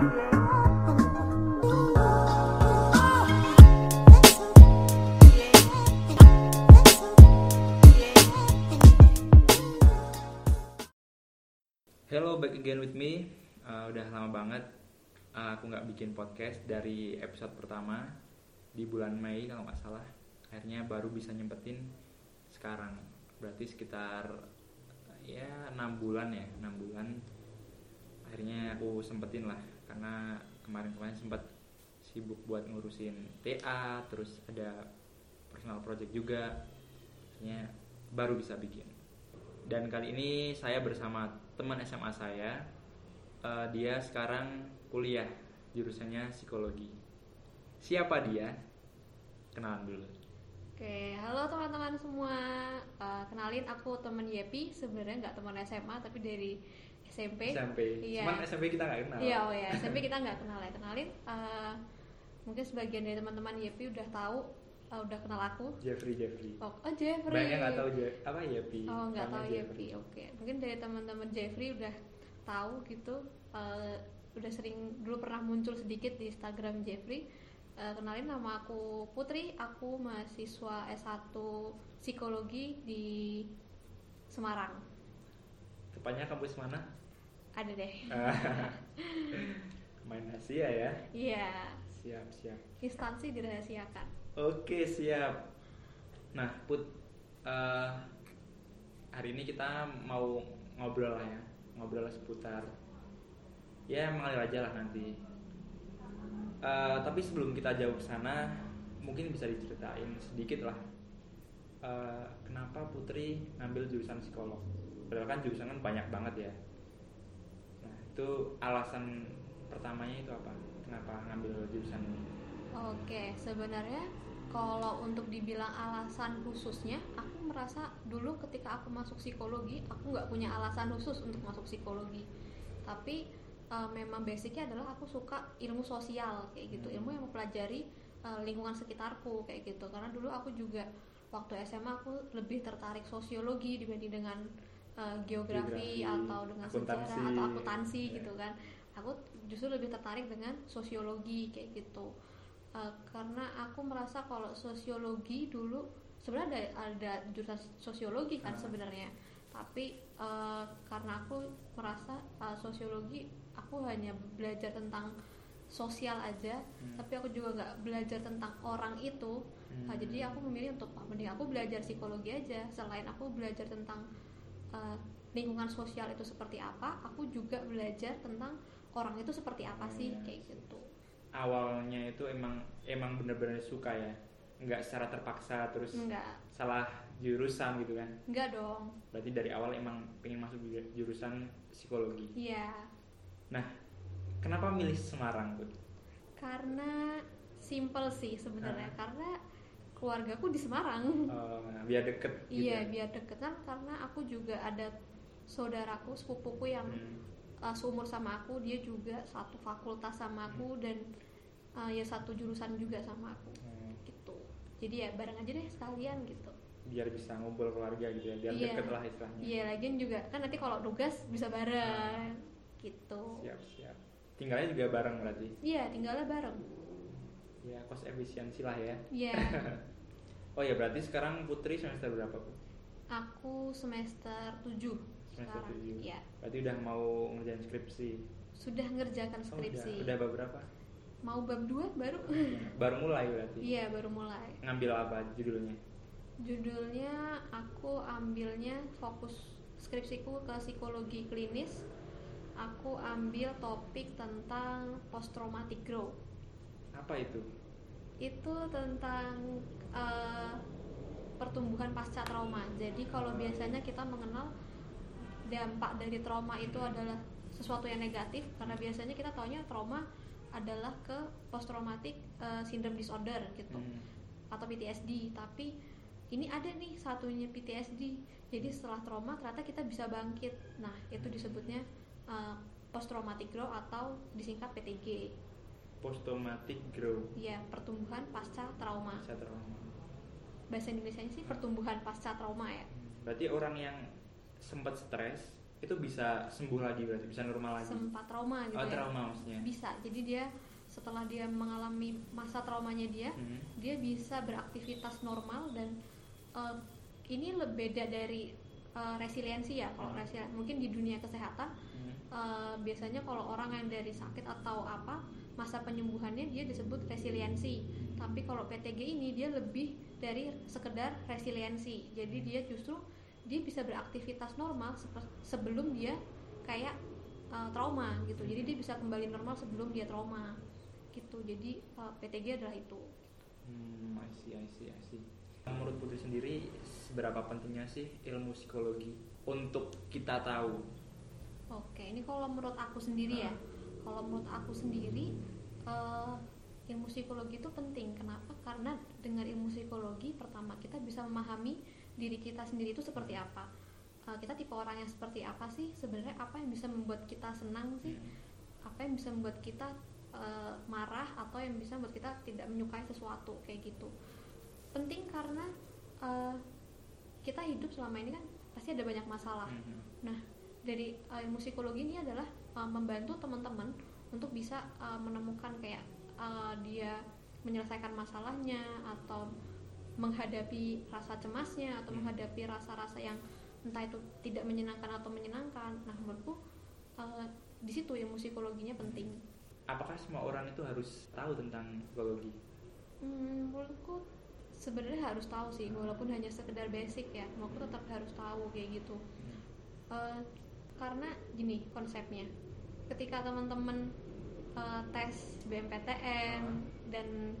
Hello, back again with me. Uh, udah lama banget uh, aku nggak bikin podcast dari episode pertama di bulan Mei kalau nggak salah. Akhirnya baru bisa nyempetin sekarang. Berarti sekitar ya enam bulan ya, enam bulan. Akhirnya aku sempetin lah karena kemarin-kemarin sempat sibuk buat ngurusin TA, terus ada personal project juga. Akhirnya baru bisa bikin. Dan kali ini saya bersama teman SMA saya. Eh, dia sekarang kuliah jurusannya psikologi. Siapa dia? Kenalan dulu. Oke, halo teman-teman semua. Eh, kenalin aku temen Yepi. Sebenarnya nggak teman SMA, tapi dari SMP. SMP. Iya. Cuman SMP kita nggak kenal. Iya, oh ya, SMP kita nggak kenal ya. Kenalin. eh, mungkin sebagian dari teman-teman Yepi udah tahu, eh, udah kenal aku. Jeffrey Jeffrey. Oh, oh Jeffrey. Banyak nggak tahu Je- apa Yepi. Oh, nggak tahu Yepi. Oke, mungkin dari teman-teman Jeffrey udah tahu gitu. eh, udah sering dulu pernah muncul sedikit di Instagram Jeffrey. Eh, kenalin nama aku Putri, aku mahasiswa S1 psikologi di Semarang. Tepatnya kampus mana? Ada deh. Main Asia ya. Iya, Siap siap. instansi dirahasiakan. Oke siap. Nah Put, eh, hari ini kita mau ngobrol lah ya, ngobrol seputar ya mengalir aja lah nanti. Eh, tapi sebelum kita jauh ke sana, mungkin bisa diceritain sedikit lah. eh, kenapa Putri ngambil jurusan psikolog? Padahal kan jurusan kan banyak banget ya. Itu alasan pertamanya itu apa? Kenapa ngambil jurusan ini? Oke, sebenarnya kalau untuk dibilang alasan khususnya, aku merasa dulu ketika aku masuk psikologi, aku nggak punya alasan khusus untuk masuk psikologi. Tapi eh, memang basicnya adalah aku suka ilmu sosial kayak gitu, Hmm. ilmu yang mempelajari eh, lingkungan sekitarku kayak gitu. Karena dulu aku juga waktu SMA aku lebih tertarik sosiologi dibanding dengan eh, geografi, Geografi, atau dengan sejarah akuntansi. atau akuntansi Ya. gitu kan. Aku justru lebih tertarik dengan sosiologi kayak gitu. Uh, karena aku merasa kalau sosiologi dulu sebenarnya ada, ada jurusan sosiologi kan Ah. sebenarnya tapi uh, karena aku merasa uh, sosiologi aku hanya belajar tentang sosial aja Hmm. tapi aku juga nggak belajar tentang orang itu Nah, Hmm. jadi aku memilih untuk mending aku belajar psikologi aja selain aku belajar tentang uh, lingkungan sosial itu seperti apa aku juga belajar tentang orang itu seperti apa sih Hmm. kayak gitu. Awalnya itu emang emang bener-bener suka ya? Nggak secara terpaksa terus enggak salah jurusan gitu kan? Enggak dong. Berarti dari awal emang pengen masuk ju- jurusan psikologi. Iya. Nah kenapa milih Semarang Bud? karena simple sih sebenarnya. Ah. karena keluargaku di Semarang. Nah, biar deket gitu iya ya? biar deket kan karena aku juga ada saudaraku sepupuku yang Hmm. uh, seumur sama aku dia juga satu fakultas sama aku dan uh, ya satu jurusan juga sama aku. Hmm, gitu. Jadi ya bareng aja deh sekalian gitu. Biar bisa ngumpul keluarga gitu ya biar Iya. deket lah istilahnya. Iya lagian juga kan nanti kalau tugas bisa bareng gitu. Siap siap. Tinggalnya juga bareng berarti? Iya tinggalnya bareng. Ya cost efisiensi lah ya. Iya oh ya berarti sekarang Putri semester berapa Bu? aku semester 7 semester sekarang tujuh. iya. Berarti udah mau ngerjain skripsi? Sudah ngerjakan Oh, skripsi. udah, udah bab berapa? Mau bab 2 baru? Baru mulai berarti? Iya baru mulai. Ngambil apa judulnya? Judulnya aku ambilnya fokus skripsiku ke psikologi klinis. Aku ambil topik tentang post traumatic growth. Apa itu? Itu tentang eh, pertumbuhan pasca trauma. Jadi kalau biasanya kita mengenal dampak dari trauma itu adalah sesuatu yang negatif karena biasanya kita taunya trauma adalah ke post traumatic eh, syndrome disorder gitu Hmm. atau PTSD tapi ini ada nih satunya PTSD jadi setelah trauma ternyata kita bisa bangkit. Nah itu disebutnya post traumatic growth atau disingkat PTG post traumatic growth. Ya pertumbuhan pasca trauma. Bisa trauma. Bahasa Indonesia sih pertumbuhan pasca trauma ya. Berarti orang yang sempat stres itu bisa sembuh lagi berarti bisa normal lagi? Sempat trauma gitu oh ya. trauma maksudnya. Bisa jadi dia setelah dia mengalami masa traumanya dia Hmm. dia bisa beraktivitas normal dan eh, ini lebih beda dari eh, resiliensi ya kalau Hmm. resiliensi mungkin di dunia kesehatan Hmm. eh, biasanya kalau orang yang dari sakit atau apa masa penyembuhannya dia disebut resiliensi tapi kalau PTG ini dia lebih dari sekedar resiliensi jadi dia justru dia bisa beraktivitas normal sebelum dia kayak eh, trauma gitu jadi dia bisa kembali normal sebelum dia trauma gitu jadi eh, PTG adalah itu Hmm, I see, I see, I see. Menurut Putri sendiri, seberapa pentingnya sih ilmu psikologi untuk kita tahu? Oke, ini kalau menurut aku sendiri ya. Kalau menurut aku sendiri, eh, ilmu psikologi itu penting. Kenapa? Karena dengan ilmu psikologi, pertama kita bisa memahami diri kita sendiri itu seperti apa. Eh, kita tipe orang yang seperti apa sih? Sebenarnya apa yang bisa membuat kita senang sih? Hmm. Apa yang bisa membuat kita eh, marah atau yang bisa membuat kita tidak menyukai sesuatu kayak gitu? Penting karena eh, kita hidup selama ini kan pasti ada banyak masalah Hmm. Nah, dari uh, ilmu psikologi ini adalah uh, membantu teman-teman untuk bisa uh, menemukan kayak uh, dia menyelesaikan masalahnya atau menghadapi rasa cemasnya atau Hmm. menghadapi rasa-rasa yang entah itu tidak menyenangkan atau menyenangkan. Nah, menurutku uh, di situ ilmu psikologinya penting. Apakah semua orang itu harus tahu tentang psikologi? Hmm, menurutku sebenarnya harus tahu sih, walaupun hanya sekedar basic ya. Menurutku tetap harus tahu kayak gitu. Eh, karena gini konsepnya ketika teman-teman eh, tes BMPTN dan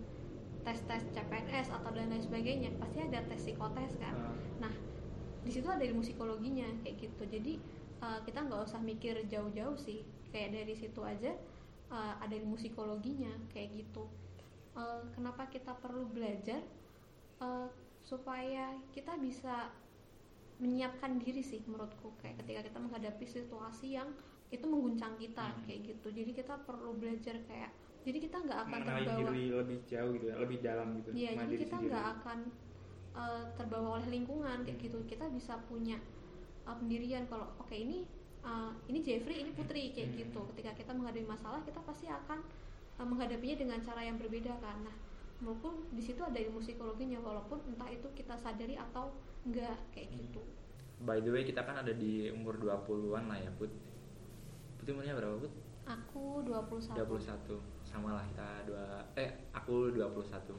tes-tes CPNS atau dan lain sebagainya pasti ada tes psikotes kan. Uh, nah di situ ada ilmu psikologinya kayak gitu. Jadi eh, kita nggak usah mikir jauh-jauh sih. Kayak dari situ aja eh, ada ilmu psikologinya kayak gitu. Eh, kenapa kita perlu belajar? Eh, supaya kita bisa menyiapkan diri sih menurutku kayak ketika kita menghadapi situasi yang itu mengguncang kita Hmm. kayak gitu jadi kita perlu belajar kayak jadi kita nggak akan mengenali terbawa diri lebih jauh gitu ya, lebih dalam gitu. Iya, mengenali jadi kita nggak akan uh, terbawa oleh lingkungan kayak Hmm. gitu. Kita bisa punya uh, pendirian kalau oke ini uh, ini Jeffrey, ini Putri kayak Hmm. gitu. Ketika kita menghadapi masalah, kita pasti akan uh, menghadapinya dengan cara yang berbeda kan. Nah, menurutku di situ ada ilmu psikologinya walaupun entah itu kita sadari atau enggak kayak Hmm. gitu. By the way, kita kan ada di umur 20-an lah ya, Put. Putri umurnya berapa, Put? Aku 21. 21 sama lah kita dua eh aku 21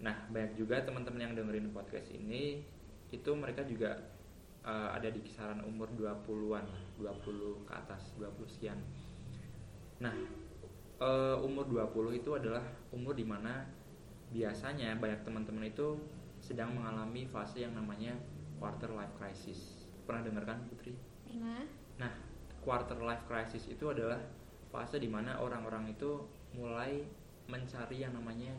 nah banyak juga teman-teman yang dengerin podcast ini itu mereka juga eh, ada di kisaran umur 20-an lah 20 ke atas 20 sekian nah eh, umur 20 itu adalah umur di mana biasanya banyak teman-teman itu sedang mengalami fase yang namanya quarter life crisis pernah dengar kan Putri? Pernah? Nah, quarter life crisis itu adalah fase di mana orang-orang itu mulai mencari yang namanya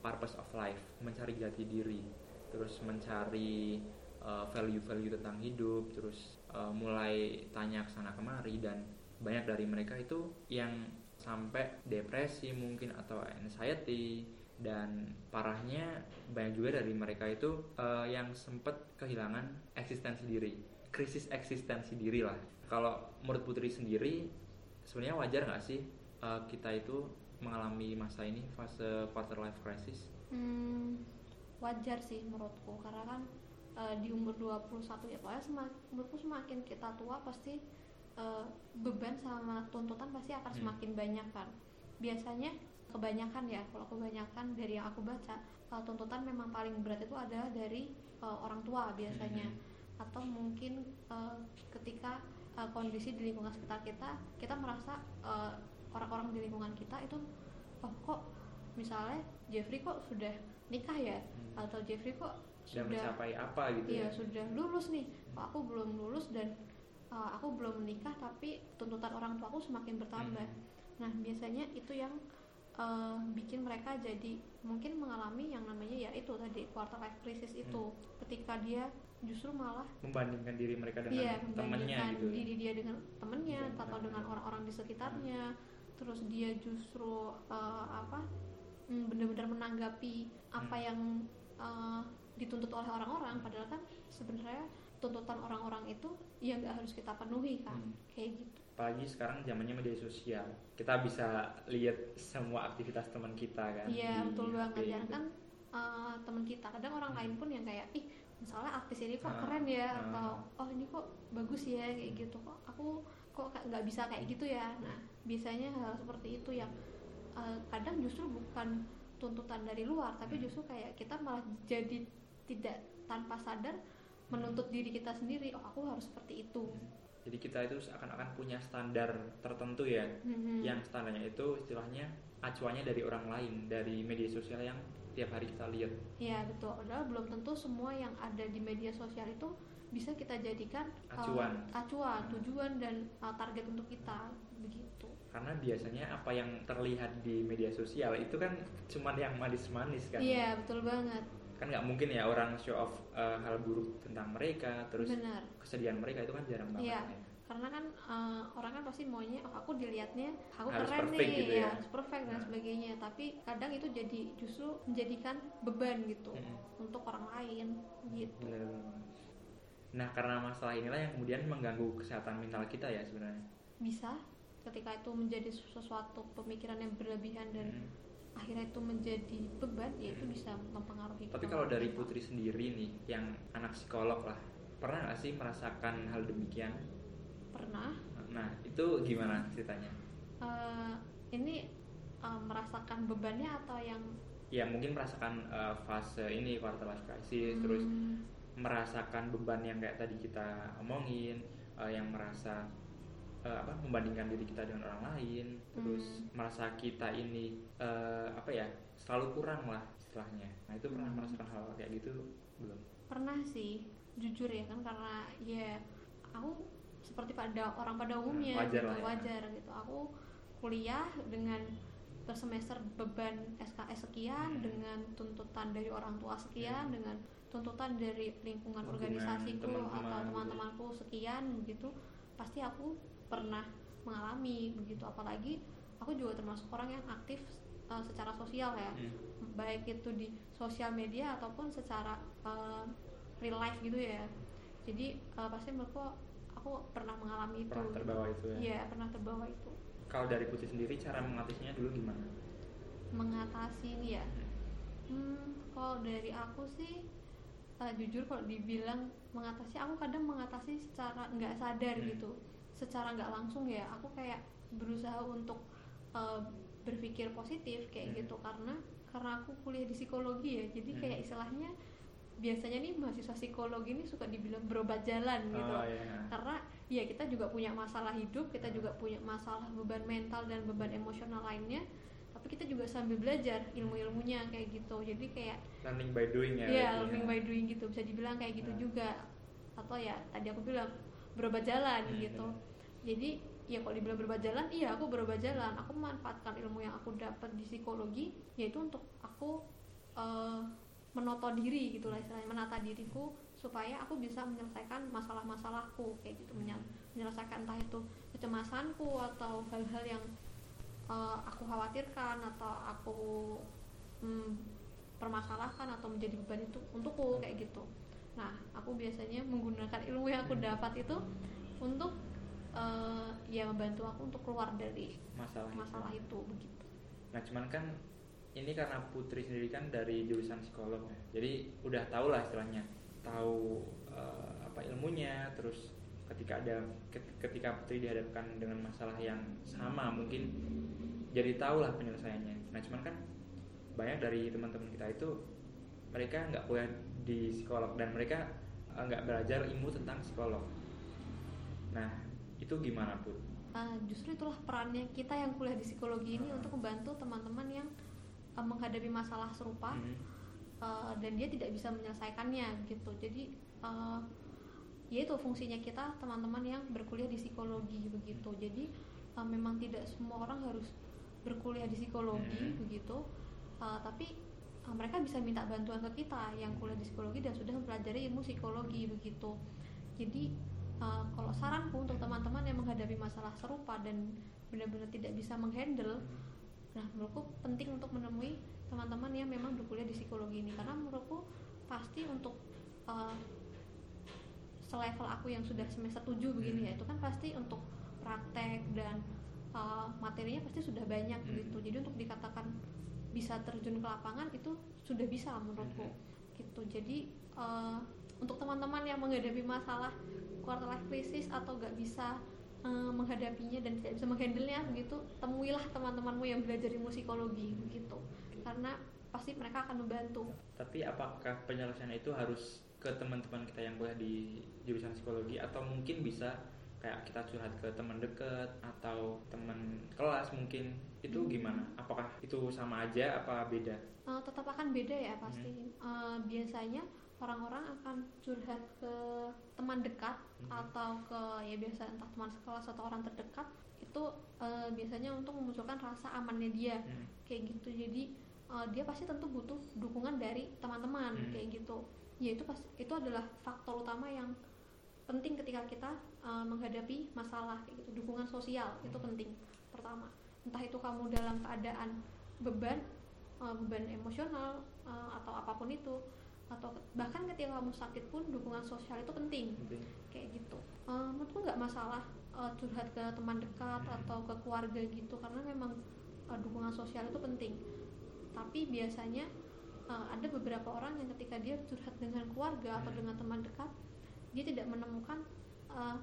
purpose of life, mencari jati diri, terus mencari uh, value-value tentang hidup, terus uh, mulai tanya ke sana kemari dan banyak dari mereka itu yang sampai depresi mungkin atau anxiety dan parahnya banyak juga dari mereka itu uh, yang sempat kehilangan eksistensi diri. Krisis eksistensi diri lah. Kalau menurut Putri sendiri sebenarnya wajar nggak sih uh, kita itu mengalami masa ini fase quarter life crisis? Hmm, wajar sih menurutku. Karena kan eh, di umur 21 ya pokoknya semak, menurutku semakin kita tua pasti eh, beban sama tuntutan pasti akan Hmm. semakin banyak kan. Biasanya kebanyakan ya. Kalau kebanyakan dari yang aku baca eh, tuntutan memang paling berat itu ada dari eh, orang tua biasanya. Hmm. atau mungkin eh, ketika eh, kondisi di lingkungan sekitar kita kita merasa eh, orang-orang di lingkungan kita itu oh kok misalnya Jeffrey kok sudah nikah ya? Hmm. atau Jeffrey kok sudah sudah mencapai apa gitu iya ya? sudah lulus nih. Kok aku belum lulus dan uh, aku belum menikah tapi tuntutan orang tua aku semakin bertambah. Hmm. nah biasanya itu yang uh, bikin mereka jadi mungkin mengalami yang namanya ya itu tadi quarter life crisis itu Hmm. ketika dia justru malah membandingkan diri mereka dengan iya temannya gitu ya. diri dia dengan temennya Dengan atau dengan orang-orang di sekitarnya terus dia justru uh, apa mm, benar-benar menanggapi apa Hmm. yang uh, dituntut oleh orang-orang padahal kan sebenarnya tuntutan orang-orang itu ya nggak harus kita penuhi kan Hmm. kayak gitu apalagi sekarang zamannya media sosial. Kita bisa lihat semua aktivitas teman kita kan? Iya di betul banget. ya kan eh, teman kita kadang orang lain pun yang kayak ih misalnya artis ini kok Ah, keren ya ah. atau oh ini kok bagus ya kayak gitu. Kok aku kok nggak bisa kayak gitu ya? Nah biasanya hal seperti itu yang eh, kadang justru bukan tuntutan dari luar tapi Hmm. justru kayak kita malah jadi tidak tanpa sadar menuntut diri kita sendiri oh aku harus seperti itu jadi kita itu seakan-akan punya standar tertentu ya Mhm. yang standarnya itu istilahnya acuannya dari orang lain dari media sosial yang tiap hari kita lihat Iya betul. Padahal belum tentu semua yang ada di media sosial itu bisa kita jadikan uh, Acuan. acuan, Hmm. tujuan dan uh, target untuk kita begitu. karena biasanya apa yang terlihat di media sosial itu kan cuma yang manis-manis kan Iya betul banget. Kan nggak mungkin ya orang show off uh, hal buruk tentang mereka terus Benar. kesedihan mereka itu kan jarang banget Iya. ya. Karena kan uh, orang kan pasti maunya oh, aku dilihatnya aku Harus keren nih, gitu ya. harus perfect dan Nah. sebagainya. Tapi kadang itu jadi justru menjadikan beban gitu Mm-mm. untuk orang lain gitu. Benar, benar. Nah, karena masalah inilah yang kemudian mengganggu kesehatan mental kita ya sebenarnya. Bisa ketika itu menjadi sesuatu pemikiran yang berlebihan dan Mm. Akhirnya itu menjadi beban ya itu bisa mempengaruhi Tapi kita kalau dari mental. Putri sendiri nih, yang anak psikolog lah, pernah nggak sih merasakan hal demikian? pernah Nah, itu gimana ceritanya? eh, ini eh, merasakan bebannya atau yang Ya mungkin merasakan uh, fase ini quarter life crisis, terus Hmm, merasakan beban yang kayak tadi kita omongin, uh, yang merasa uh, apa membandingkan diri kita dengan orang lain, terus Hmm. merasa kita ini uh, apa ya selalu kurang lah istilahnya. Nah itu pernah Hmm. merasakan hal kayak gitu belum? pernah sih jujur ya kan karena ya aku seperti pada orang pada umumnya Hmm, wajar gitu, lah ya. wajar gitu aku kuliah dengan per semester beban SKS sekian Hmm. dengan tuntutan dari orang tua sekian Hmm. dengan tuntutan dari lingkungan organisasiku teman-teman atau gitu. teman-temanku sekian begitu pasti aku pernah mengalami begitu apalagi aku juga termasuk orang yang aktif uh, secara sosial ya Hmm. baik itu di sosial media ataupun secara uh, real life gitu ya jadi uh, pasti menurutku aku pernah mengalami itu Pernah terbawa itu ya? iya pernah terbawa itu Kalau dari Putri sendiri cara mengatasinya dulu gimana? mengatasi ini ya hmm, kalau dari aku sih uh, jujur kalau dibilang mengatasi aku kadang mengatasi secara nggak sadar Hmm. gitu secara nggak langsung ya aku kayak berusaha untuk uh, berpikir positif kayak Hmm. gitu karena karena aku kuliah di psikologi ya jadi Hmm. kayak istilahnya biasanya nih mahasiswa psikologi ini suka dibilang berobat jalan gitu Oh iya. karena ya kita juga punya masalah hidup kita juga punya masalah beban mental dan beban emosional lainnya tapi kita juga sambil belajar ilmu-ilmunya kayak gitu jadi kayak Learning by doing ya. ya berarti learning ya. by doing gitu bisa dibilang kayak gitu Nah. juga atau ya tadi aku bilang berobat jalan Hmm, gitu. benar. jadi ya kalau dibilang berobat jalan iya aku berobat jalan. Aku memanfaatkan ilmu yang aku dapat di psikologi yaitu untuk aku eh, menoto diri gitu lah istilahnya menata diriku supaya aku bisa menyelesaikan masalah-masalahku kayak gitu Menyel- menyelesaikan entah itu kecemasanku atau hal-hal yang eh, aku khawatirkan atau aku mm, permasalahkan atau menjadi beban itu untukku kayak gitu nah aku biasanya menggunakan ilmu yang aku dapat itu untuk eh, ya membantu aku untuk keluar dari masalah, itu. masalah itu begitu Nah cuman kan ini karena Putri sendiri kan dari jurusan psikolog ya, jadi udah tahu lah istilahnya, tahu eh, apa ilmunya, terus ketika ada ket- ketika Putri dihadapkan dengan masalah yang sama mungkin jadi tahu lah penyelesaiannya. Nah cuman kan banyak dari teman-teman kita itu mereka nggak kuliah di psikolog dan mereka eh, nggak belajar ilmu tentang psikolog. Nah itu gimana put? Ah, justru itulah perannya kita yang kuliah di psikologi ini untuk membantu teman-teman yang eh, menghadapi masalah serupa Hmm. eh, dan dia tidak bisa menyelesaikannya gitu jadi eh, ya itu fungsinya kita teman-teman yang berkuliah di psikologi begitu jadi eh, memang tidak semua orang harus berkuliah di psikologi Hmm. begitu Eh, tapi mereka bisa minta bantuan ke kita yang kuliah di psikologi dan sudah mempelajari ilmu psikologi begitu jadi eh, kalau saranku untuk teman-teman yang menghadapi masalah serupa dan benar-benar tidak bisa menghandle Nah, menurutku penting untuk menemui teman-teman yang memang berkuliah di psikologi ini karena menurutku pasti untuk uh, selevel aku yang sudah semester 7 begini ya Hmm. itu kan pasti untuk praktek dan uh, materinya pasti sudah banyak Hmm. gitu jadi untuk dikatakan bisa terjun ke lapangan itu sudah bisa menurutku. Hmm. gitu. Jadi uh, untuk teman-teman yang menghadapi masalah quarter life crisis atau gak bisa uh, menghadapinya dan tidak bisa menghandlenya begitu temuilah teman-temanmu yang belajar ilmu psikologi begitu karena pasti mereka akan membantu. Tapi apakah penyelesaian itu harus ke teman-teman kita yang kuliah di jurusan psikologi atau mungkin bisa kayak kita curhat ke teman dekat atau teman kelas mungkin itu Hmm. gimana? Apakah itu sama aja apa beda? Uh, tetap akan beda ya pasti. Uh, biasanya orang-orang akan curhat ke teman dekat Mhm. atau ke ya biasa entah teman sekelas atau orang terdekat itu uh, biasanya untuk memunculkan rasa amannya dia Hmm. kayak gitu. Jadi uh, dia pasti tentu butuh dukungan dari teman-teman Hmm. kayak gitu. Ya itu pas itu adalah faktor utama yang penting ketika kita uh, menghadapi masalah kayak gitu. Dukungan sosial itu penting pertama. Entah itu kamu dalam keadaan beban uh, beban emosional uh, atau apa pun itu atau bahkan ketika kamu sakit pun dukungan sosial itu penting Penting. kayak gitu uh, menurutku nggak masalah uh, curhat ke teman dekat Hmm. atau ke keluarga gitu karena memang uh, dukungan sosial itu penting tapi biasanya uh, ada beberapa orang yang ketika dia curhat dengan keluarga atau Hmm. dengan teman dekat dia tidak menemukan uh,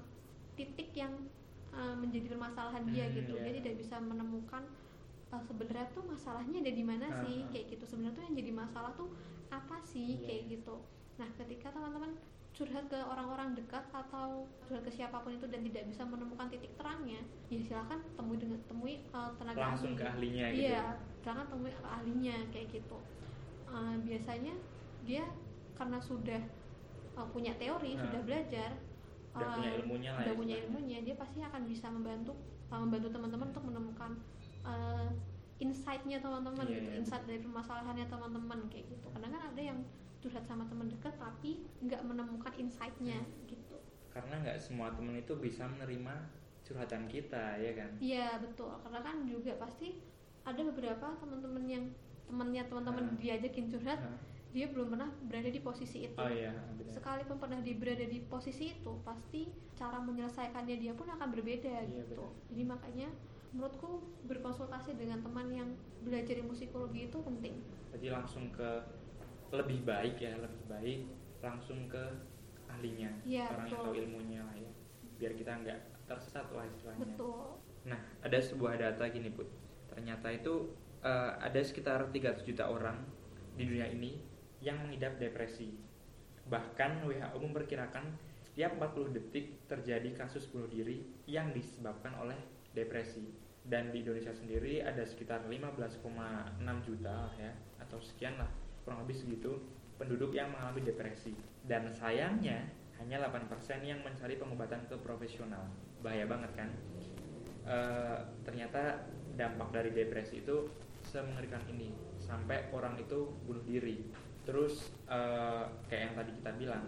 titik yang uh, menjadi permasalahan dia Hmm, gitu iya. dia tidak bisa menemukan uh, sebenarnya tuh masalahnya ada di mana Ah, sih ah. kayak gitu sebenarnya tuh yang jadi masalah tuh apa sih Iya. kayak gitu nah ketika teman-teman curhat ke orang-orang dekat atau curhat ke siapa pun itu dan tidak bisa menemukan titik terangnya ya silakan temui dengan temui uh, tenaga Langsung ahli. ke ahlinya gitu. iya silakan temui ke ahlinya kayak gitu Uh, biasanya dia karena sudah uh, punya teori Nah. sudah belajar Udah punya uh, ilmunya lah udah ya punya ilmunya dia pasti akan bisa membantu uh, membantu teman-teman untuk menemukan uh, insight-nya teman-teman Iya, gitu iya. insight dari permasalahannya teman-teman kayak gitu kadang kan ada yang curhat sama teman dekat tapi nggak menemukan insight-nya Hmm. gitu Karena nggak semua temen itu bisa menerima curhatan kita ya kan? iya betul karena kan juga pasti ada beberapa teman-teman yang temannya teman-teman Hmm. diajakin curhat Hah? Dia belum pernah berada di posisi itu Oh iya, benar. sekalipun pernah di berada di posisi itu pasti cara menyelesaikannya dia pun akan berbeda Iya, gitu benar. jadi makanya menurutku berkonsultasi dengan teman yang belajar ilmu psikologi itu penting Jadi langsung ke lebih baik ya, lebih baik langsung ke ahlinya, Iya, orang yang betul. tahu ilmunya lah ya. Biar kita nggak tersesat lah istilahnya. betul Nah, ada sebuah data gini, Put. Ternyata itu eh, ada sekitar 300 juta orang di dunia ini yang mengidap depresi. Bahkan WHO memperkirakan setiap 40 detik terjadi kasus bunuh diri yang disebabkan oleh depresi. Dan di Indonesia sendiri ada sekitar 15,6 juta ya atau sekian lah kurang lebih segitu penduduk yang mengalami depresi. Dan sayangnya hanya 8% yang mencari pengobatan ke profesional. Bahaya banget kan? Eh, ternyata dampak dari depresi itu semengerikan ini sampai orang itu bunuh diri terus eh, kayak yang tadi kita bilang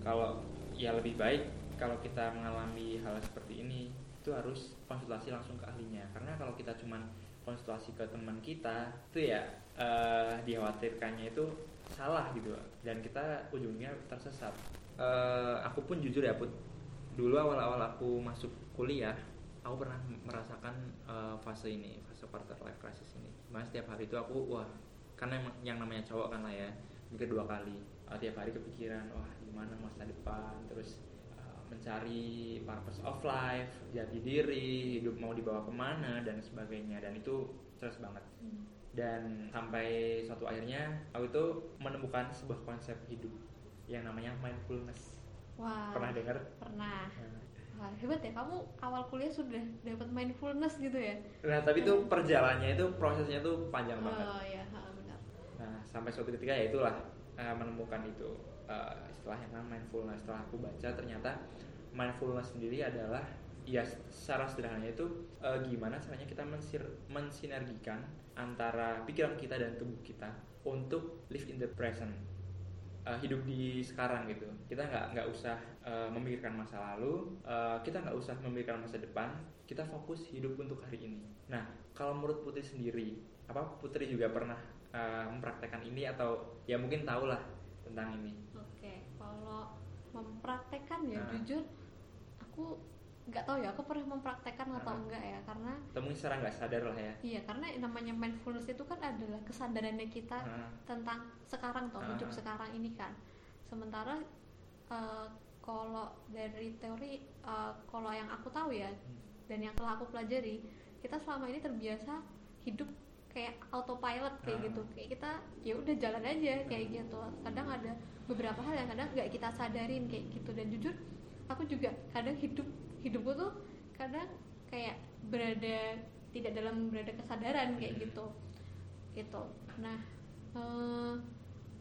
kalau ya lebih baik kalau kita mengalami hal seperti ini itu harus konsultasi langsung ke ahlinya. Karena kalau kita cuman konsultasi ke teman kita itu ya eh, dikhawatirkannya itu salah gitu. Dan kita ujungnya tersesat. Eh, aku pun jujur ya put. Dulu awal-awal aku masuk kuliah aku pernah merasakan eh, fase ini fase quarter life crisis ini. Mas setiap hari itu aku wah karena yang namanya cowok kan lah ya mikir dua kali. Eh, tiap hari kepikiran wah gimana masa depan? Terus eh, mencari purpose of life jati diri hidup mau dibawa ke mana dan sebagainya. Dan itu stres banget. Dan sampai suatu akhirnya aku itu menemukan sebuah konsep hidup yang namanya mindfulness. Wah pernah dengar? pernah. Nah, wah hebat ya. Kamu awal kuliah sudah dapat mindfulness gitu ya? Nah, tapi itu perjalanannya itu prosesnya itu panjang banget. oh ya ha, benar Nah, sampai suatu ketika ya itulah eh, menemukan itu eh, istilah yang namanya mindfulness. Setelah aku baca ternyata mindfulness sendiri adalah ya secara sederhananya itu eh, gimana caranya kita mensir- mensinergikan antara pikiran kita dan tubuh kita untuk live in the present. Eh, hidup di sekarang gitu kita nggak nggak usah eh, memikirkan masa lalu kita nggak usah memikirkan masa depan kita fokus hidup untuk hari ini nah kalau menurut Putri sendiri apa Putri juga pernah eh, mempraktekkan ini atau ya mungkin tahu lah tentang ini Oke, kalau mempraktekkan ya Nah. jujur aku nggak tahu ya aku pernah mempraktekkan atau Nah. enggak ya karena temuin secara nggak sadar lah ya iya karena namanya mindfulness itu kan adalah kesadarannya kita Nah, tentang sekarang toh Ah. hidup sekarang ini kan sementara eh, kalau dari teori eh, kalau yang aku tahu ya dan yang telah aku pelajari kita selama ini terbiasa hidup kayak autopilot kayak Ah. gitu. Kayak kita ya udah jalan aja kayak gitu. Kadang ada beberapa hal yang kadang nggak kita sadarin kayak gitu. Dan jujur aku juga kadang hidup hidupku tuh kadang kayak berada tidak dalam berada kesadaran kayak gitu. Gitu. Nah eh,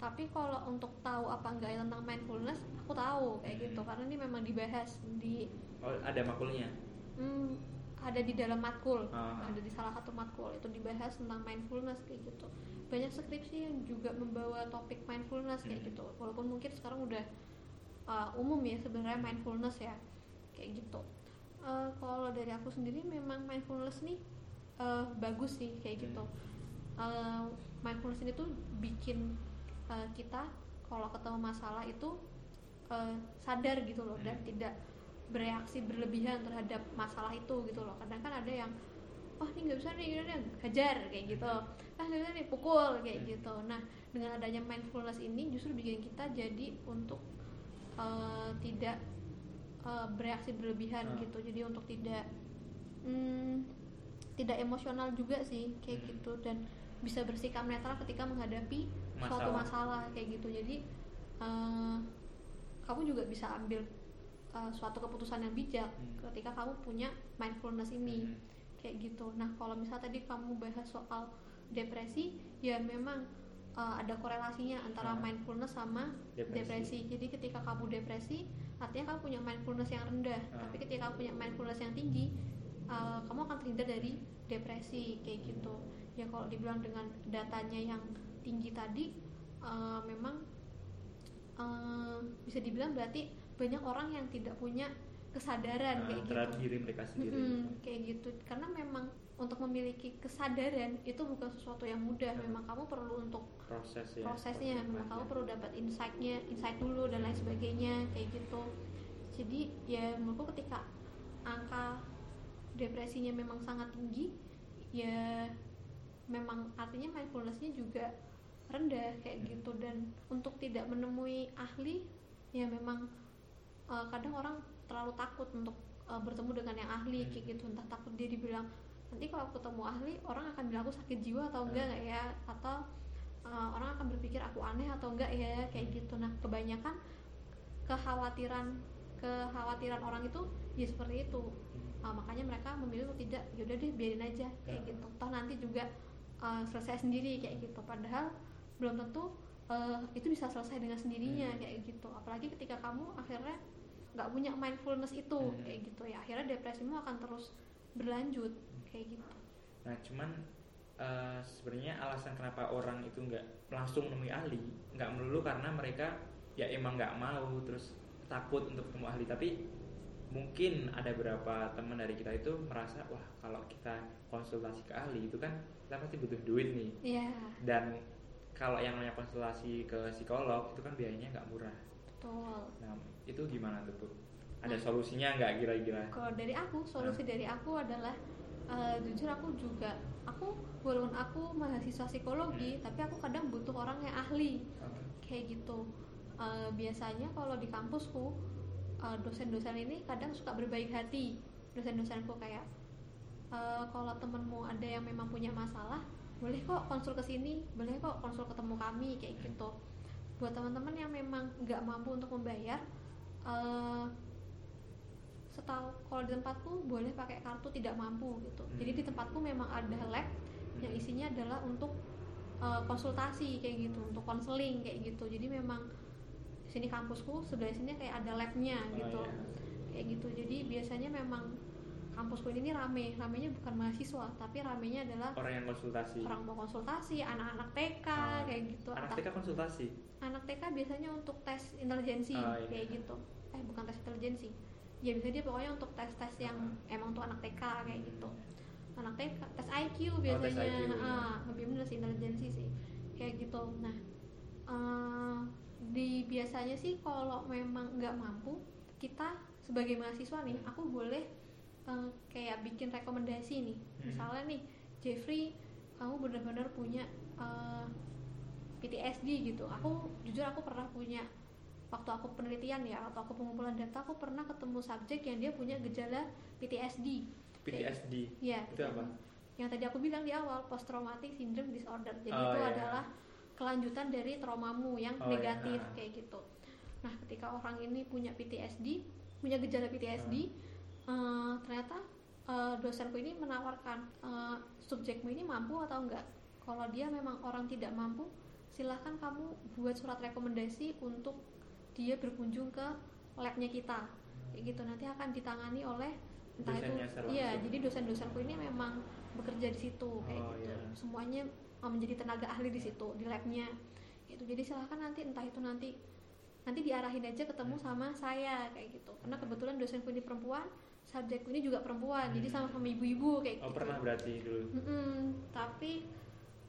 tapi kalau untuk tahu apa enggak tentang mindfulness aku tahu kayak gitu. Karena ini memang dibahas di oh ada makulnya? Hmm, ada di dalam matkul Ah. ada di salah satu matkul itu dibahas tentang mindfulness kayak gitu banyak skripsi yang juga membawa topik mindfulness kayak Hmm. gitu walaupun mungkin sekarang udah uh, umum ya sebenarnya mindfulness ya kayak gitu Uh, kalau dari aku sendiri memang mindfulness nih uh, bagus sih kayak gitu Uh, mindfulness ini tuh bikin uh, kita kalau ketemu masalah itu uh, sadar gitu loh dan Hmm. tidak bereaksi berlebihan terhadap masalah itu gitu loh. Kadang kan ada yang wah ini nggak bisa nih ini hajar kayak gitu. Ah nggak bisa nih pukul kayak gitu. Nah dengan adanya mindfulness ini justru bikin kita jadi untuk uh, tidak uh, bereaksi berlebihan Ah. gitu. Jadi untuk tidak hmm, tidak emosional juga sih kayak Hmm. gitu. Dan bisa bersikap netral ketika menghadapi suatu Masalah. masalah kayak gitu. Jadi uh, kamu juga bisa ambil uh, suatu keputusan yang bijak Hmm. ketika kamu punya mindfulness ini Hmm. kayak gitu nah kalau misal tadi kamu bahas soal depresi ya memang uh, ada korelasinya antara Ah. mindfulness sama Depresi. depresi. jadi ketika kamu depresi artinya kamu punya mindfulness yang rendah Ah. tapi ketika kamu punya mindfulness yang tinggi uh, kamu akan terhindar dari depresi kayak gitu ya kalau dibilang dengan datanya yang tinggi tadi uh, memang uh, bisa dibilang berarti banyak orang yang tidak punya kesadaran Nah, kayak gitu. diri mereka sendiri. Mm-mm, kayak gitu. Karena memang untuk memiliki kesadaran itu bukan sesuatu yang mudah. Hmm. memang kamu perlu untuk proses ya prosesnya memang kamu perlu dapat insightnya insight dulu dan lain sebagainya kayak gitu. Jadi ya menurutku ketika angka depresinya memang sangat tinggi ya memang artinya mindfulnessnya juga rendah kayak gitu. Dan untuk tidak menemui ahli ya memang uh, kadang orang terlalu takut untuk uh, bertemu dengan yang ahli Hmm. kayak gitu entah takut dia dibilang nanti kalau aku ketemu ahli orang akan bilang aku sakit jiwa atau enggak Hmm. ya atau uh, orang akan berpikir aku aneh atau enggak ya kayak gitu nah kebanyakan kekhawatiran kekhawatiran orang itu ya seperti itu Hmm. Uh, makanya mereka memilih untuk tidak yaudah deh biarin aja kayak Ya. gitu toh nanti juga uh, selesai sendiri kayak gitu padahal belum tentu uh, itu bisa selesai dengan sendirinya Hmm. kayak gitu apalagi ketika kamu akhirnya nggak punya mindfulness itu Hmm. kayak gitu ya. Akhirnya depresimu akan terus berlanjut kayak gitu. Nah, cuman eh, sebenarnya alasan kenapa orang itu nggak langsung menemui ahli, nggak melulu karena mereka ya emang nggak mau terus takut untuk ketemu ahli, tapi mungkin ada beberapa teman dari kita itu merasa wah kalau kita konsultasi ke ahli itu kan kita pasti butuh duit nih. Ya dan kalau yang namanya konsultasi ke psikolog itu kan biayanya nggak murah. Betul Nah itu gimana tuh Bu? Ada Nah. solusinya nggak kira-kira? kalau dari aku solusi dari aku adalah uh, jujur aku juga aku walaupun aku mahasiswa psikologi tapi aku kadang butuh orang yang ahli Oke. kayak gitu Eh, biasanya kalau di kampusku eh, dosen-dosen ini kadang suka berbaik hati dosen-dosenku kayak eh, kalau temenmu ada yang memang punya masalah boleh kok konsul ke sini boleh kok konsul ketemu kami kayak gitu buat teman-teman yang memang nggak mampu untuk membayar eh, setahu kalau di tempatku boleh pakai kartu tidak mampu gitu Hmm. jadi di tempatku memang ada lab yang Hmm. isinya adalah untuk uh, konsultasi kayak gitu untuk konseling kayak gitu jadi memang sini kampusku sebelah sini kayak ada labnya Oh, gitu iya. kayak gitu jadi biasanya memang kampusku ini rame ramenya bukan mahasiswa tapi ramenya adalah Orang yang konsultasi. orang mau konsultasi anak-anak TK Oh. kayak gitu Anak TK konsultasi. anak TK biasanya untuk tes intelijensi Oh, iya. kayak gitu eh bukan tes intelijensi ya bisa dia pokoknya untuk tes tes yang Ah. emang tuh anak TK kayak gitu Hmm. anak TK tes IQ Oh, tes biasanya IQ, iya. ah lebih bener sih intelijensi sih kayak gitu nah eh, di biasanya sih kalau memang nggak mampu kita sebagai mahasiswa nih aku boleh eh, kayak bikin rekomendasi nih. Hmm. misalnya nih Jeffrey kamu benar-benar punya eh, PTSD gitu. Aku jujur aku pernah punya waktu aku penelitian ya atau aku pengumpulan data aku pernah ketemu subjek yang dia punya gejala PTSD PTSD ya itu apa? Yang tadi aku bilang di awal post traumatic syndrome disorder. Jadi Oh, itu iya. adalah kelanjutan dari traumamu yang Oh, iya. negatif Ah. kayak gitu. Nah ketika orang ini punya PTSD punya gejala PTSD eh, ternyata eh, dosenku ini menawarkan eh, subjekmu ini mampu atau enggak. Kalau dia memang orang tidak mampu silahkan kamu buat surat rekomendasi untuk dia berkunjung ke labnya kita. Kayak gitu. Nanti akan ditangani oleh entah itu Dosennya iya jadi dosen-dosenku ini memang bekerja di situ. Kayak Oh, gitu. iya. semuanya uh, menjadi tenaga ahli di situ di labnya. Gitu. Jadi silahkan nanti entah itu nanti nanti diarahin aja ketemu Hmm. sama saya kayak gitu. Karena kebetulan dosenku ini perempuan subjekku ini juga perempuan jadi Hmm. sama-sama ibu-ibu kayak oh gitu. pernah berarti dulu. Mm-mm, tapi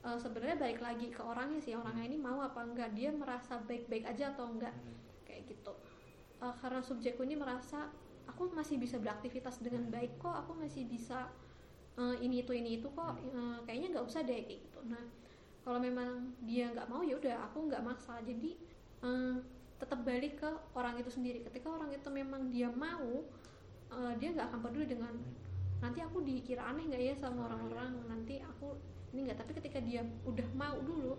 uh, sebenarnya balik lagi ke orangnya sih orangnya ini mau apa enggak dia merasa baik-baik aja atau enggak Hmm. kayak gitu. Uh, karena subjekku ini merasa aku masih bisa beraktivitas dengan baik kok aku masih bisa uh, ini itu ini itu kok uh, kayaknya nggak usah deh kayak gitu. Nah kalau memang dia nggak mau ya udah aku nggak maksa. Jadi uh, tetap balik ke orang itu sendiri. Ketika orang itu memang dia mau uh, dia nggak akan peduli dengan nanti aku dikira aneh nggak ya sama orang-orang? nanti aku ini nggak. Tapi ketika dia udah mau dulu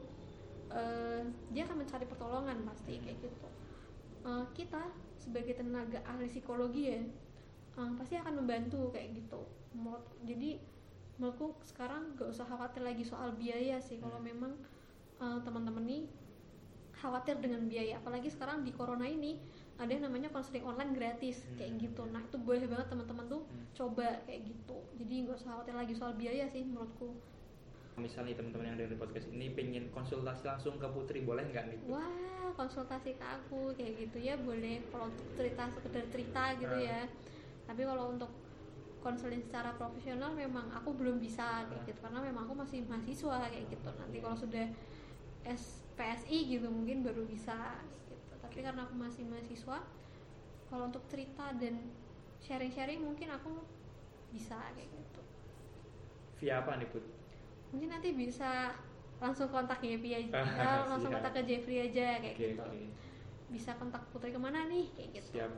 uh, dia akan mencari pertolongan pasti kayak gitu. Uh, kita sebagai tenaga ahli psikologi ya uh, pasti akan membantu kayak gitu. Jadi menurutku sekarang gak usah khawatir lagi soal biaya sih. Kalau Hmm. memang uh, teman-teman nih khawatir dengan biaya apalagi sekarang di corona ini ada yang namanya konseling online gratis kayak Hmm. gitu nah itu boleh banget teman-teman tuh Hmm. coba kayak gitu jadi nggak usah khawatir lagi soal biaya sih menurutku misalnya teman-teman yang dengerin podcast ini pengen konsultasi langsung ke Putri boleh nggak nih wah konsultasi ke aku kayak gitu ya boleh kalau untuk cerita sekedar cerita gitu Ah. ya tapi kalau untuk konseling secara profesional memang aku belum bisa kayak Ah. gitu karena memang aku masih mahasiswa kayak gitu nanti kalau sudah SPSI gitu mungkin baru bisa tapi karena aku masih mahasiswa kalau untuk cerita dan sharing-sharing mungkin aku bisa kayak gitu. Via apa nih Put? mungkin nanti bisa langsung kontak Jeffrey aja. Ah, langsung siap. kontak ke Jeffrey aja kayak Oke gitu. oke. Bisa kontak Putri ke mana nih kayak gitu. Siap.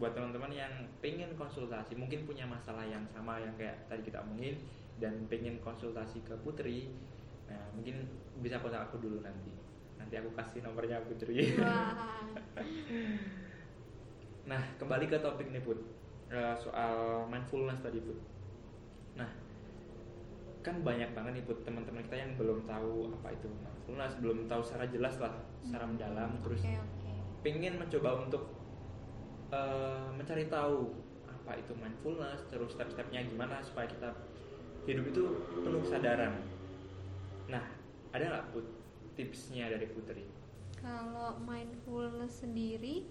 Buat teman-teman yang pengen konsultasi mungkin punya masalah yang sama yang kayak tadi kita omongin dan pengen konsultasi ke Putri nah mungkin bisa kontak aku dulu nanti nanti aku kasih nomornya Putri wah. Nah kembali ke topik nih Put. Eh, soal mindfulness tadi Put. Nah kan banyak banget nih Put teman-teman kita yang belum tahu apa itu mindfulness belum tahu secara jelas lah secara mendalam terus oke oke. pengen mencoba untuk eh, mencari tahu apa itu mindfulness terus step-stepnya gimana supaya kita hidup itu penuh kesadaran. Nah ada nggak put tipsnya dari Putri? Kalau mindfulness sendiri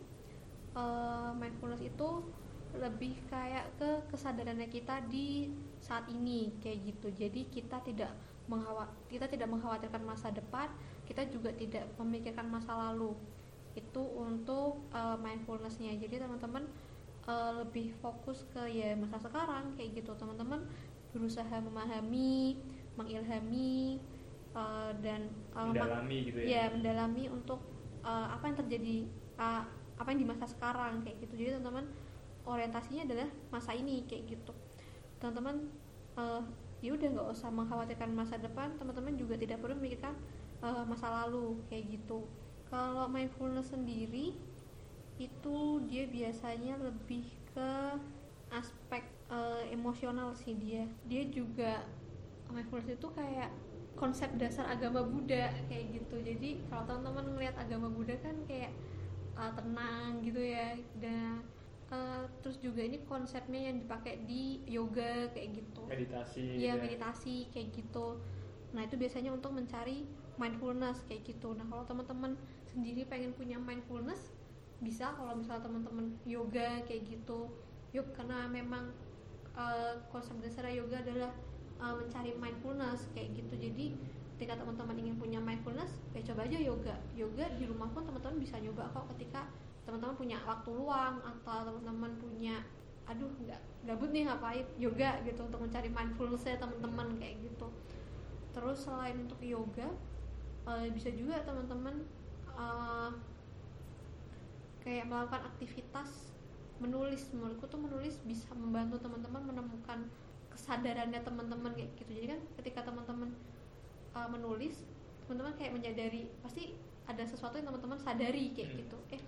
eh, mindfulness itu lebih kayak ke kesadarannya kita di saat ini kayak gitu. Jadi kita tidak kita tidak mengkhawatirkan masa depan kita juga tidak memikirkan masa lalu. Itu untuk eh, mindfulnessnya. Jadi teman-teman eh, lebih fokus ke ya masa sekarang kayak gitu. Teman-teman berusaha memahami mengilhami eh, dan mema- mendalami gitu ya? Ya mendalami untuk uh, apa yang terjadi uh, apa yang di masa sekarang kayak gitu. Jadi teman-teman orientasinya adalah masa ini kayak gitu. Teman-teman uh, ya udah nggak usah mengkhawatirkan masa depan. Teman-teman juga tidak perlu memikirkan uh, masa lalu kayak gitu. Kalau mindfulness sendiri itu dia biasanya lebih ke aspek uh, emosional sih dia. Dia juga mindfulness itu kayak konsep dasar agama Buddha kayak gitu jadi kalau teman-teman ngelihat agama Buddha kan kayak uh, tenang gitu ya dan uh, terus juga ini konsepnya yang dipakai di yoga kayak gitu meditasi Iya ya. meditasi kayak gitu. Nah itu biasanya untuk mencari mindfulness kayak gitu. Nah kalau teman-teman sendiri pengen punya mindfulness bisa kalau misalnya teman-teman yoga kayak gitu. Yuk karena memang uh, konsep dasar yoga adalah uh, mencari mindfulness kayak gitu. Jadi ketika teman-teman ingin punya mindfulness ya coba aja yoga. Yoga di rumah pun teman-teman bisa nyoba kok ketika teman-teman punya waktu luang atau teman-teman punya aduh nggak gabut nih ngapain yoga gitu untuk mencari mindfulnessnya teman-teman kayak gitu. Terus selain untuk yoga uh, bisa juga teman-teman uh, kayak melakukan aktivitas menulis. Menurutku tuh menulis bisa membantu teman-teman menemukan kesadarannya teman-teman kayak gitu. Jadi kan ketika teman-teman uh, menulis teman-teman kayak menyadari pasti ada sesuatu yang teman-teman sadari kayak hmm. gitu. Eh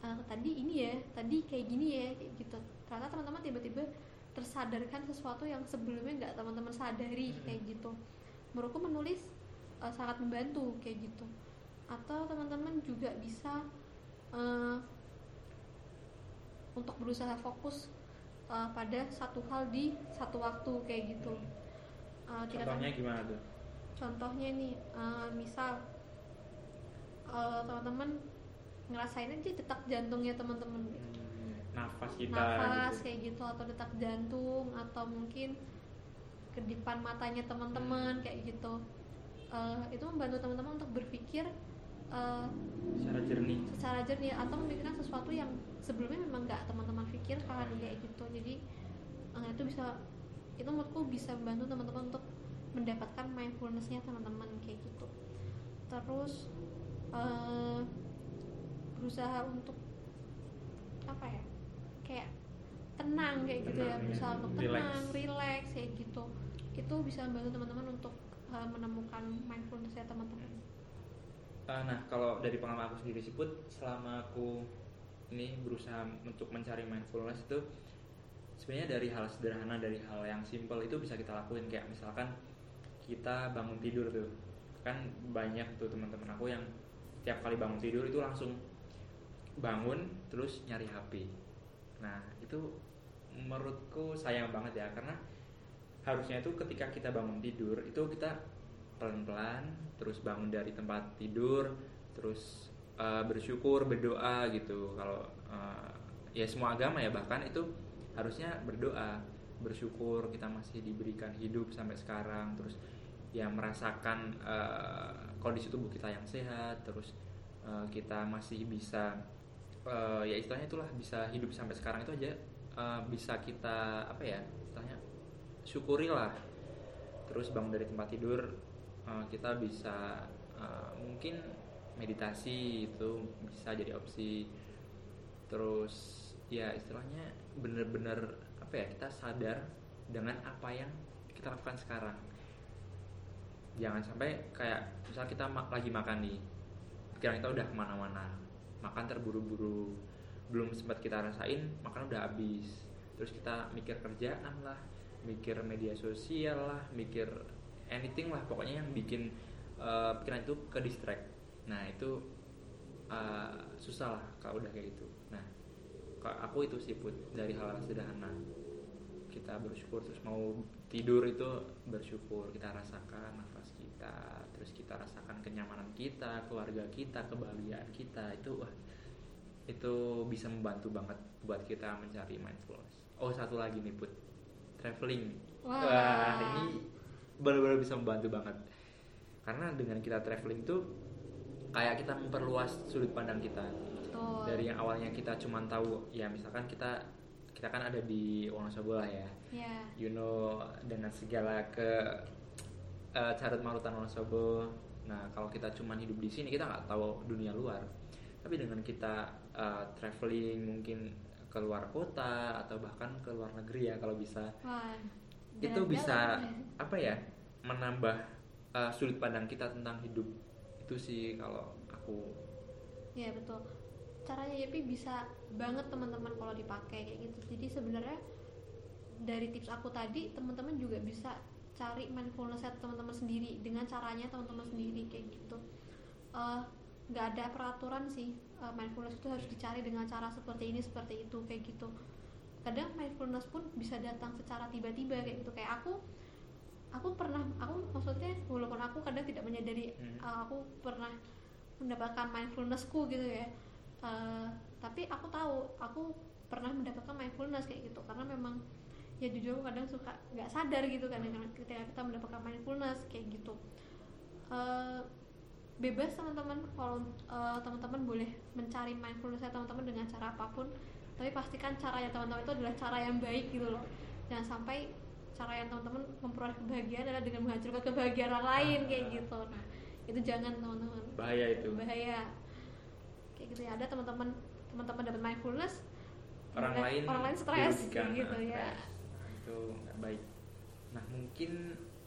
uh, tadi ini ya tadi kayak gini ya kayak gitu. Ternyata teman-teman tiba-tiba tersadarkan sesuatu yang sebelumnya nggak teman-teman sadari hmm. kayak gitu. Menurutku menulis uh, sangat membantu kayak gitu. Atau teman-teman juga bisa uh, untuk berusaha fokus uh, pada satu hal di satu waktu kayak gitu. Uh, contohnya gimana tuh? Contohnya nih, uh, misal uh, teman-teman ngerasain aja detak jantungnya teman-teman. Hmm, nafas kita nafas gitu. kayak gitu atau detak jantung atau mungkin kedipan matanya teman-teman hmm. kayak gitu uh, itu membantu teman-teman untuk berpikir uh, secara jernih. secara jernih atau memikirkan sesuatu yang sebelumnya memang nggak teman-teman pikirkan kayak gitu. Jadi uh, itu bisa itu menurutku bisa membantu teman-teman untuk mendapatkan mindfulnessnya teman-teman kayak gitu. Terus uh, berusaha untuk apa ya kayak tenang kayak gitu ya. Berusaha untuk tenang relax kayak gitu. Itu bisa membantu teman-teman untuk uh, menemukan mindfulness ya teman-teman uh, nah kalau dari pengalaman aku sendiri sih put selama aku ini berusaha untuk mencari mindfulness itu sebenarnya dari hal sederhana dari hal yang simple itu bisa kita lakuin kayak misalkan kita bangun tidur tuh kan banyak tuh teman-teman aku yang tiap kali bangun tidur itu langsung bangun terus nyari HP. Nah itu menurutku sayang banget ya karena harusnya itu ketika kita bangun tidur itu kita pelan-pelan terus bangun dari tempat tidur terus uh, bersyukur berdoa gitu. Kalau uh, ya semua agama ya bahkan itu harusnya berdoa bersyukur kita masih diberikan hidup sampai sekarang terus ya merasakan uh, kondisi tubuh kita yang sehat terus uh, kita masih bisa uh, ya istilahnya itulah bisa hidup sampai sekarang itu aja uh, bisa kita apa ya istilahnya syukurilah. Terus bangun dari tempat tidur uh, kita bisa uh, mungkin meditasi itu bisa jadi opsi. Terus ya istilahnya bener-bener apa ya kita sadar dengan apa yang kita lakukan sekarang. Jangan sampai kayak misal kita lagi makan nih pikiran kita udah ke mana-mana makan terburu-buru belum sempat kita rasain makan udah habis. Terus kita mikir kerjaan lah mikir media sosial lah mikir anything lah pokoknya yang bikin uh, pikiran itu ke distract. Nah itu uh, susah lah kalau udah kayak gitu. Nah aku itu sih put dari hal, hal sederhana. Kita bersyukur terus mau tidur itu bersyukur. Kita rasakan nafas kita terus kita rasakan kenyamanan kita keluarga kita kebahagiaan kita. Itu wah itu bisa membantu banget buat kita mencari mindfulness. Oh satu lagi nih put. Traveling. Wah, wah ini benar-benar bisa membantu banget. Karena dengan kita traveling tuh kayak kita memperluas sudut pandang kita. Betul. dari yang awalnya kita cuma tahu ya misalkan kita kita kan ada di Wonosobo lah ya. Yeah. you know dengan segala ke uh, carut marutan Wonosobo. Nah kalau kita cuma hidup di sini kita nggak tahu dunia luar. Tapi dengan kita uh, traveling mungkin ke luar kota atau bahkan ke luar negeri ya kalau bisa. Wah, itu bisa apa ya? Menambah uh, sudut pandang kita tentang hidup. Itu sih kalau aku. Ya betul. Caranya Yepi bisa banget teman-teman kalau dipakai kayak gitu. Jadi sebenarnya dari tips aku tadi teman-teman juga bisa cari mindfulness teman-teman sendiri dengan caranya teman-teman sendiri kayak gitu. Eh, nggak uh, ada peraturan sih uh, mindfulness itu harus dicari dengan cara seperti ini seperti itu kayak gitu kadang mindfulness pun bisa datang secara tiba-tiba kayak gitu. Kayak aku aku pernah aku maksudnya walaupun aku kadang tidak menyadari hmm. uh, aku pernah mendapatkan mindfulnessku gitu ya. Uh, tapi aku tahu aku pernah mendapatkan mindfulness kayak gitu. Karena memang ya jujur aku kadang suka nggak sadar gitu kan ketika kita mendapatkan mindfulness kayak gitu. Uh, bebas teman-teman kalau uh, teman-teman boleh mencari mindfulness teman-teman dengan cara apa pun tapi pastikan cara yang teman-teman itu adalah cara yang baik gitu loh. Jangan sampai cara yang teman-teman memperoleh kebahagiaan adalah dengan menghancurkan kebahagiaan orang lain kayak gitu. Nah itu jangan teman-teman. Bahaya itu. Bahaya. Kayak gitu ya. Ada teman-teman teman-teman dapat mindfulness orang lain orang lain stres gitu nah, ya. itu nggak baik. Nah mungkin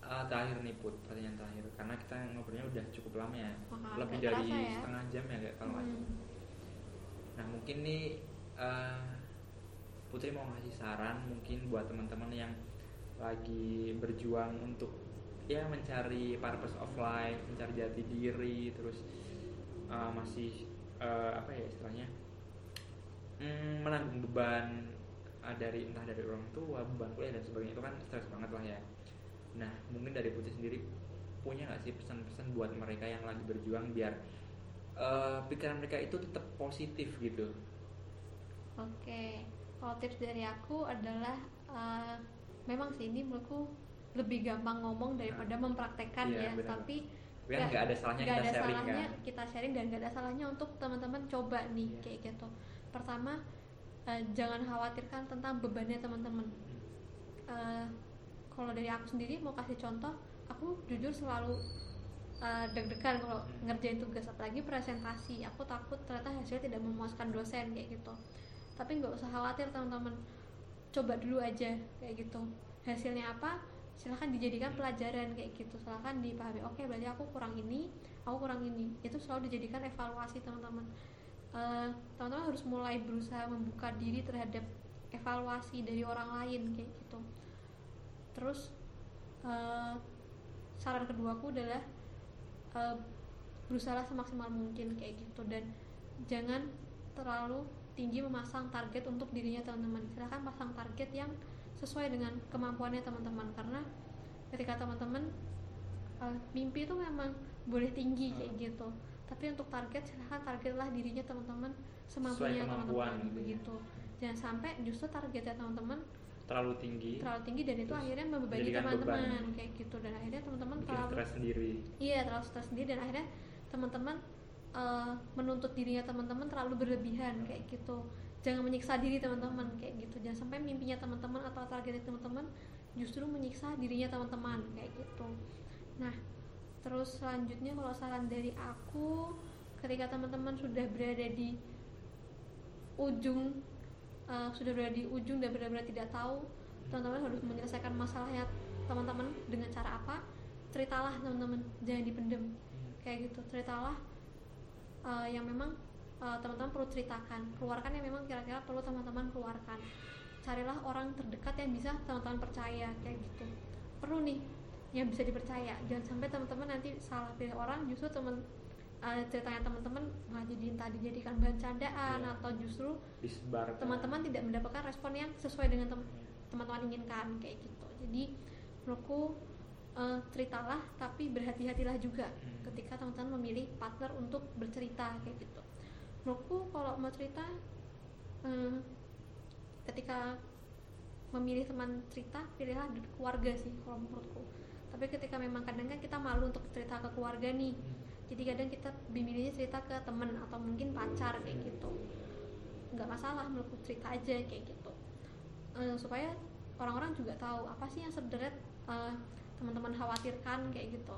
uh, terakhir nih put pertanyaan terakhir. Karena kita ngobrolnya udah cukup lama ya. Wah, lebih dari ya. setengah jam ya kayak kalau hmm. nah mungkin nih uh, Putri mau ngasih saran mungkin buat teman-teman yang lagi berjuang untuk ya mencari purpose of life, mencari jati diri, terus uh, masih uh, apa ya istilahnya mm, menanggung beban uh, dari entah dari orang tua, beban kuliah dan sebagainya itu kan stres banget lah ya. Nah mungkin dari Putri sendiri punya nggak sih pesan-pesan buat mereka yang lagi berjuang biar uh, pikiran mereka itu tetap positif gitu? Oke, kalau tips dari aku adalah uh, memang sih ini menurutku lebih gampang ngomong daripada nah, mempraktekkan iya, ya bener. tapi kan nggak ada salahnya gak kita ada sharing salahnya kan kita sharing dan gak ada salahnya untuk teman-teman coba nih yeah. kayak gitu pertama uh, jangan khawatirkan tentang bebannya teman-teman uh, kalau dari aku sendiri mau kasih contoh aku jujur selalu uh, deg-degan kalau hmm. ngerjain tugas apalagi presentasi aku takut ternyata hasilnya tidak memuaskan dosen kayak gitu tapi nggak usah khawatir teman-teman. Coba dulu aja kayak gitu. Hasilnya apa? Silahkan dijadikan pelajaran kayak gitu. Silahkan dipahami. Oke berarti aku kurang ini aku kurang ini. Itu selalu dijadikan evaluasi teman-teman. Uh, teman-teman harus mulai berusaha membuka diri terhadap evaluasi dari orang lain kayak gitu. Terus uh, saran kedua aku adalah uh, berusaha semaksimal mungkin kayak gitu. Dan jangan terlalu tinggi memasang target untuk dirinya teman-teman. Silahkan pasang target yang sesuai dengan kemampuannya teman-teman. Karena ketika teman-teman uh, mimpi itu memang boleh tinggi kayak hmm. gitu. Tapi untuk target silahkan targetlah dirinya teman-teman semampunya teman-teman. gitu ya. begitu. Jangan sampai justru targetnya teman-teman terlalu tinggi. terlalu tinggi dan itu akhirnya membebani teman-teman kayak gitu. Dan akhirnya teman-teman terlalu stres sendiri. Iya terlalu stres sendiri. Dan akhirnya teman-teman uh, menuntut dirinya teman-teman terlalu berlebihan kayak gitu. Jangan menyiksa diri teman-teman kayak gitu. Jangan sampai mimpinya teman-teman atau targetnya teman-teman justru menyiksa dirinya teman-teman kayak gitu. Nah terus selanjutnya kalau saran dari aku ketika teman-teman sudah berada di ujung uh, sudah berada di ujung dan benar-benar tidak tahu teman-teman harus menyelesaikan masalahnya teman-teman dengan cara apa? Ceritalah teman-teman jangan dipendem. Kayak gitu ceritalah uh, yang memang uh, teman-teman perlu ceritakan. Keluarkan yang memang kira-kira perlu teman-teman keluarkan. Carilah orang terdekat yang bisa teman-teman percaya kayak gitu. Perlu nih yang bisa dipercaya. Jangan sampai teman-teman nanti salah pilih orang justru teman uh, ceritanya teman-teman malah jadi entah dijadikan bahan candaan yeah. atau justru teman-teman tidak mendapatkan respon yang sesuai dengan tem teman-teman inginkan kayak gitu. Jadi menurutku uh, ceritalah tapi berhati-hatilah juga hmm. ketika teman-teman memilih partner untuk bercerita kayak gitu. Menurutku kalau mau cerita um, ketika memilih teman cerita pilihlah keluarga sih kalau menurutku. Tapi ketika memang kadang kan kita malu untuk cerita ke keluarga nih. Hmm. jadi kadang kita memilihnya cerita ke temen atau mungkin pacar kayak gitu. Nggak masalah menurutku cerita aja kayak gitu. Uh, supaya orang-orang juga tahu apa sih yang sebenarnya uh, teman-teman khawatirkan kayak gitu.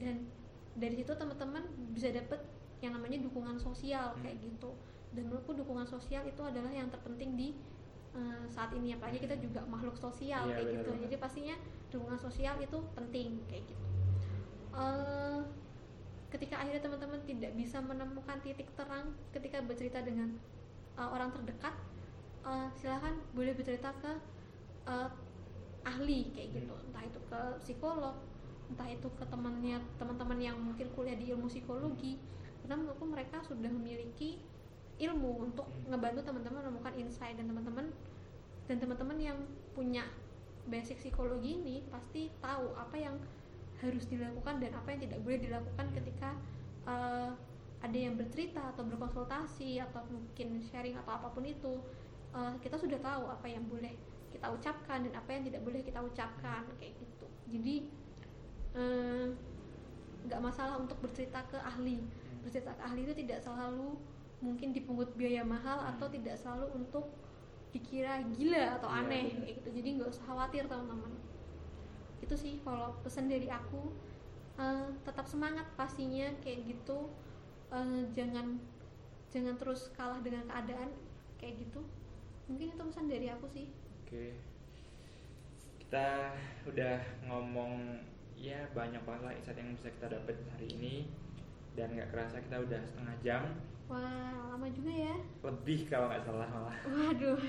Dan dari situ teman-teman bisa dapet yang namanya dukungan sosial hmm. kayak gitu. Dan menurutku dukungan sosial itu adalah yang terpenting di uh, saat ini. Apalagi kita juga makhluk sosial iya, kayak bener, gitu. bener. jadi pastinya dukungan sosial itu penting kayak gitu. Uh, ketika akhirnya teman-teman tidak bisa menemukan titik terang ketika bercerita dengan uh, orang terdekat uh, silahkan boleh bercerita ke uh, ahli kayak gitu. Hmm. entah itu ke psikolog entah itu ke temannya teman-teman yang mungkin kuliah di ilmu psikologi. Karena menurutku mereka sudah memiliki ilmu untuk hmm. ngebantu teman-teman menemukan insight. Dan teman-teman dan teman-teman yang punya basic psikologi ini pasti tahu apa yang harus dilakukan dan apa yang tidak boleh dilakukan ketika uh, ada yang bercerita atau berkonsultasi atau mungkin sharing atau apa pun itu. Uh, kita sudah tahu apa yang boleh kita ucapkan dan apa yang tidak boleh kita ucapkan kayak gitu. Jadi uh, nggak masalah untuk bercerita ke ahli. Hmm. bercerita ke ahli itu tidak selalu mungkin dipungut biaya mahal Hmm. atau tidak selalu untuk dikira gila atau Iya, aneh benar. kayak gitu. Jadi nggak usah khawatir teman-teman. Itu sih kalau pesan dari aku. Eh, tetap semangat pastinya kayak gitu. Eh, jangan jangan terus kalah dengan keadaan kayak gitu. Mungkin itu pesan dari aku sih Oke. Kita udah ngomong ya banyak banget lah insight yang bisa kita dapat hari ini dan nggak kerasa kita udah setengah jam wah lama juga ya lebih kalau nggak salah malah. waduh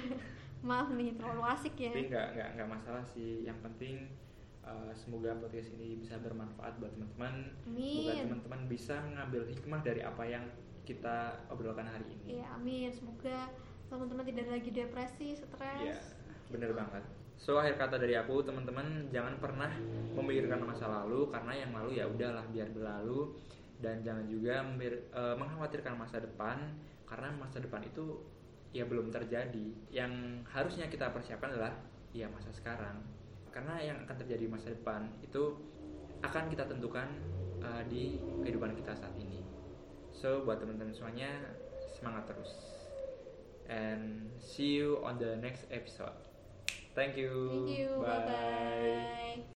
maaf nih terlalu asik ya Tapi nggak nggak nggak masalah sih. Yang penting uh, semoga podcast ini bisa bermanfaat buat teman-teman. Semoga teman-teman bisa mengambil hikmah dari apa yang kita obrolkan hari ini. Iya, amin. Semoga teman-teman tidak lagi depresi, stres. Iya, bener banget. So akhir kata dari aku teman-teman jangan pernah memikirkan masa lalu karena yang lalu ya udahlah biar berlalu dan jangan juga eh, mengkhawatirkan masa depan karena masa depan itu ya belum terjadi. Yang harusnya kita persiapkan adalah ya masa sekarang karena yang akan terjadi di masa depan itu akan kita tentukan eh, di kehidupan kita saat ini. So buat teman-teman semuanya semangat terus and see you on the next episode. Thank you. Thank you. Bye. Bye bye.